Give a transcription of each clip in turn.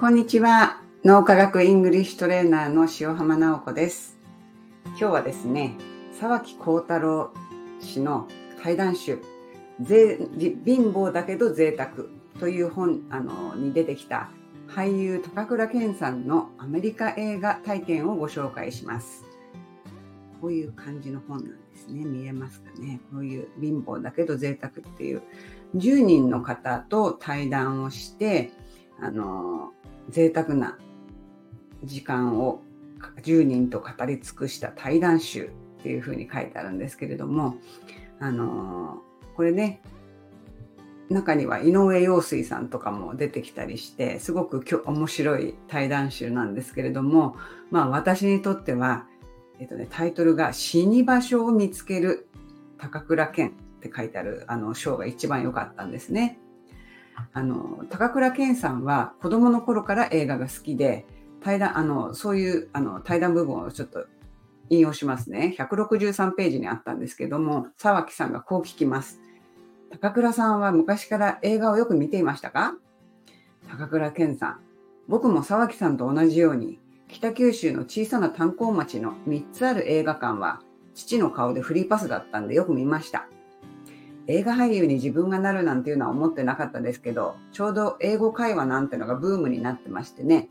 こんにちは。脳科学イングリッシュトレーナーの塩浜直子です。今日はですね、沢木耕太郎氏の対談集、貧乏だけど贅沢という本あのに出てきた俳優高倉健さんのアメリカ映画体験をご紹介します。こういう感じの本なんですね。見えますかね。こういう貧乏だけど贅沢っていう10人の方と対談をして、あの、贅沢な時間を10人と語り尽くした対談集っていうふうに書いてあるんですけれども、あの、これね、中には井上陽水さんとかも出てきたりして、すごく面白い対談集なんですけれども、まあ私にとっては、えっとね、タイトルが死に場所を見つける高倉健って書いてあるあの章が一番良かったんですね。あの高倉健さんは子供の頃から映画が好きで対談あのそういうあの対談部分をちょっと引用しますね。163ページにあったんですけども沢木さんがこう聞きます。高倉さんは昔から映画をよく見ていましたか？高倉健さん。僕も沢木さんと同じように北九州の小さな炭鉱町の3つある映画館は父の顔でフリーパスだったんでよく見ました。映画俳優に自分がなるなんていうのは思ってなかったですけど、ちょうど英語会話なんてのがブームになってましてね、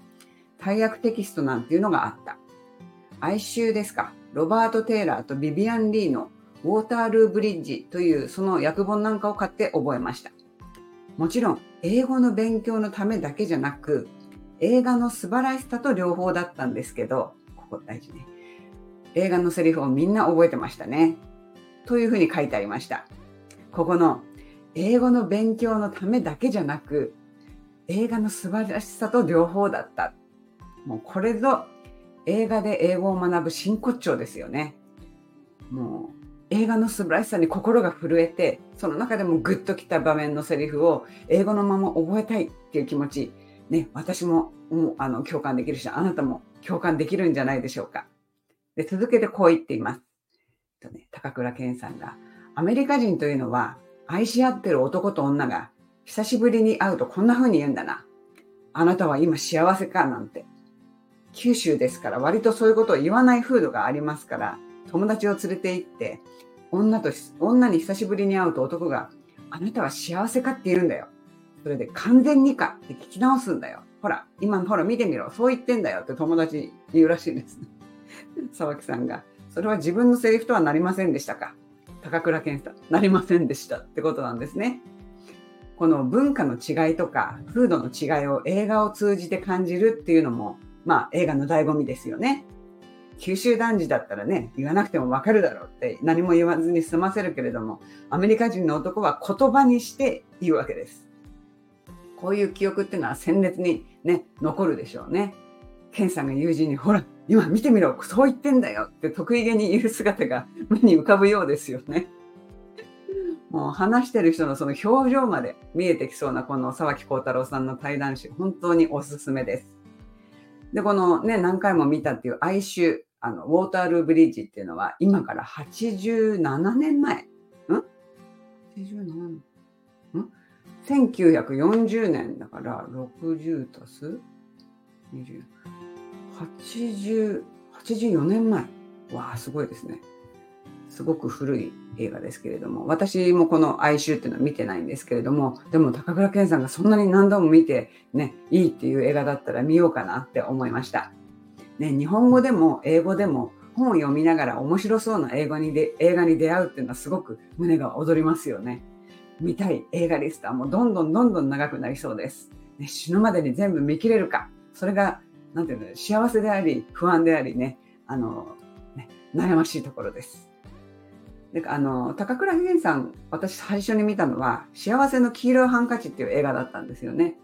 大役テキストなんていうのがあった。哀愁ですか。ロバート・テイラーとビビアン・リーのウォータールー・ブリッジというその訳本なんかを買って覚えました。もちろん、英語の勉強のためだけじゃなく、映画の素晴らしさと両方だったんですけど、ここ大事ね。映画のセリフをみんな覚えてましたね。というふうに書いてありました。ここの英語の勉強のためだけじゃなく映画の素晴らしさと両方だった。もうこれぞ映画で英語を学ぶ真骨頂ですよね。もう映画の素晴らしさに心が震えてその中でもグッときた場面のセリフを英語のまま覚えたいっていう気持ちね私ももうあの共感できるしあなたも共感できるんじゃないでしょうか。で続けてこう言っています。とね、高倉健さんがアメリカ人というのは愛し合ってる男と女が久しぶりに会うとこんな風に言うんだな。あなたは今幸せかなんて。九州ですから割とそういうことを言わない風土がありますから友達を連れて行って女と女に久しぶりに会うと男があなたは幸せかって言うんだよ。それで完全にかって聞き直すんだよ。ほら、今ほら見てみろ。そう言ってんだよって友達に言うらしいです。沢木さんが。それは自分のセリフとはなりませんでしたか？高倉健さん、なりませんでしたってことなんですね。この文化の違いとか風土の違いを映画を通じて感じるっていうのも、まあ映画の醍醐味ですよね。九州男児だったらね、言わなくてもわかるだろうって何も言わずに済ませるけれども、アメリカ人の男は言葉にして言うわけです。こういう記憶っていうのは鮮烈にね、残るでしょうね。ケンさんが友人に、ほら、今見てみろ、そう言ってんだよって得意げに言う姿が目に浮かぶようですよね。もう話してる人のその表情まで見えてきそうなこの沢木幸太郎さんの対談集、本当におすすめです。で、このね、何回も見たっていう哀愁、あの、ウォータールーブリッジっていうのは今から87年前。ん ?87 年ん ?1940 年だから60足す？80 84年前。わあ、すごいですね。すごく古い映画ですけれども、私もこの哀愁っていうのは見てないんですけれども、でも高倉健さんがそんなに何度も見てね、いいっていう映画だったら見ようかなって思いました。ね、日本語でも英語でも本を読みながら面白そうな英語にで映画に出会うっていうのはすごく胸が躍りますよね。見たい映画リストはもうどんどんどんどん長くなりそうです。ね、死ぬまでに全部見切れるか。それがなんていうの、幸せであり、不安でありね、あの、ね、悩ましいところです。であの、高倉健さん、私最初に見たのは、幸せの黄色いハンカチっていう映画だったんですよね。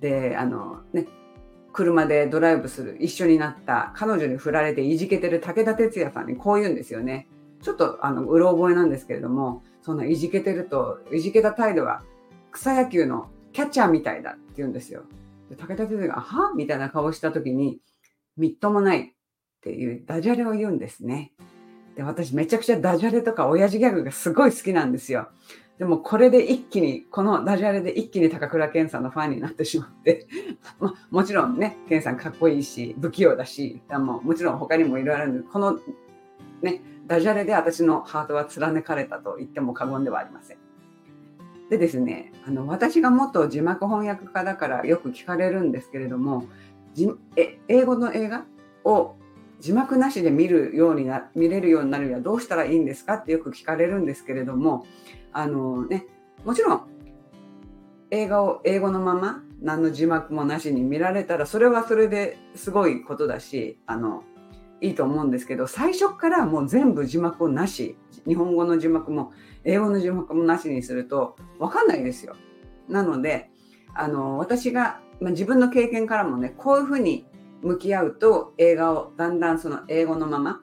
で、あの、ね、車でドライブする、一緒になった、彼女に振られていじけてる武田鉄矢さんにこう言うんですよね。ちょっと、あの、うろ覚えなんですけれども、そんないじけてると、いじけた態度が草野球のキャッチャーみたいだって言うんですよ。で武田先生が、はみたいな顔した時に、みっともないっていうダジャレを言うんですね。で、私めちゃくちゃダジャレとか親父ギャグがすごい好きなんですよ。でもこれで一気に、このダジャレで一気に高倉健さんのファンになってしまって まあもちろんね、健さんかっこいいし、不器用だし、ももちろん他にもいろいろあるんで、このね、ダジャレで私のハートは貫かれたと言っても過言ではありません。でですね、あの私が元字幕翻訳家だからよく聞かれるんですけれども、じえ英語の映画を字幕なしで見るようにな見れるようになるにはどうしたらいいんですかってよく聞かれるんですけれどもあのねもちろん映画を英語のまま何の字幕もなしに見られたらそれはそれですごいことだしあのいいと思うんですけど最初からもう全部字幕なし日本語の字幕も英語の字幕もなしにすると分かんないですよ。なのであの私が、まあ、自分の経験からもねこういうふうに向き合うと映画をだんだんその英語のまま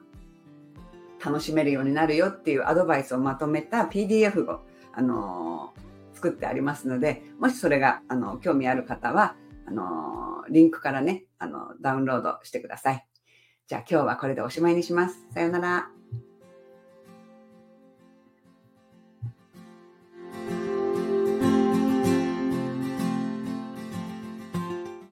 楽しめるようになるよっていうアドバイスをまとめた PDF を、あのー、作ってありますので、もしそれが、あの、興味ある方は、あのー、リンクからね、あの、ダウンロードしてください。じゃあ今日はこれでおしまいにします。さようなら。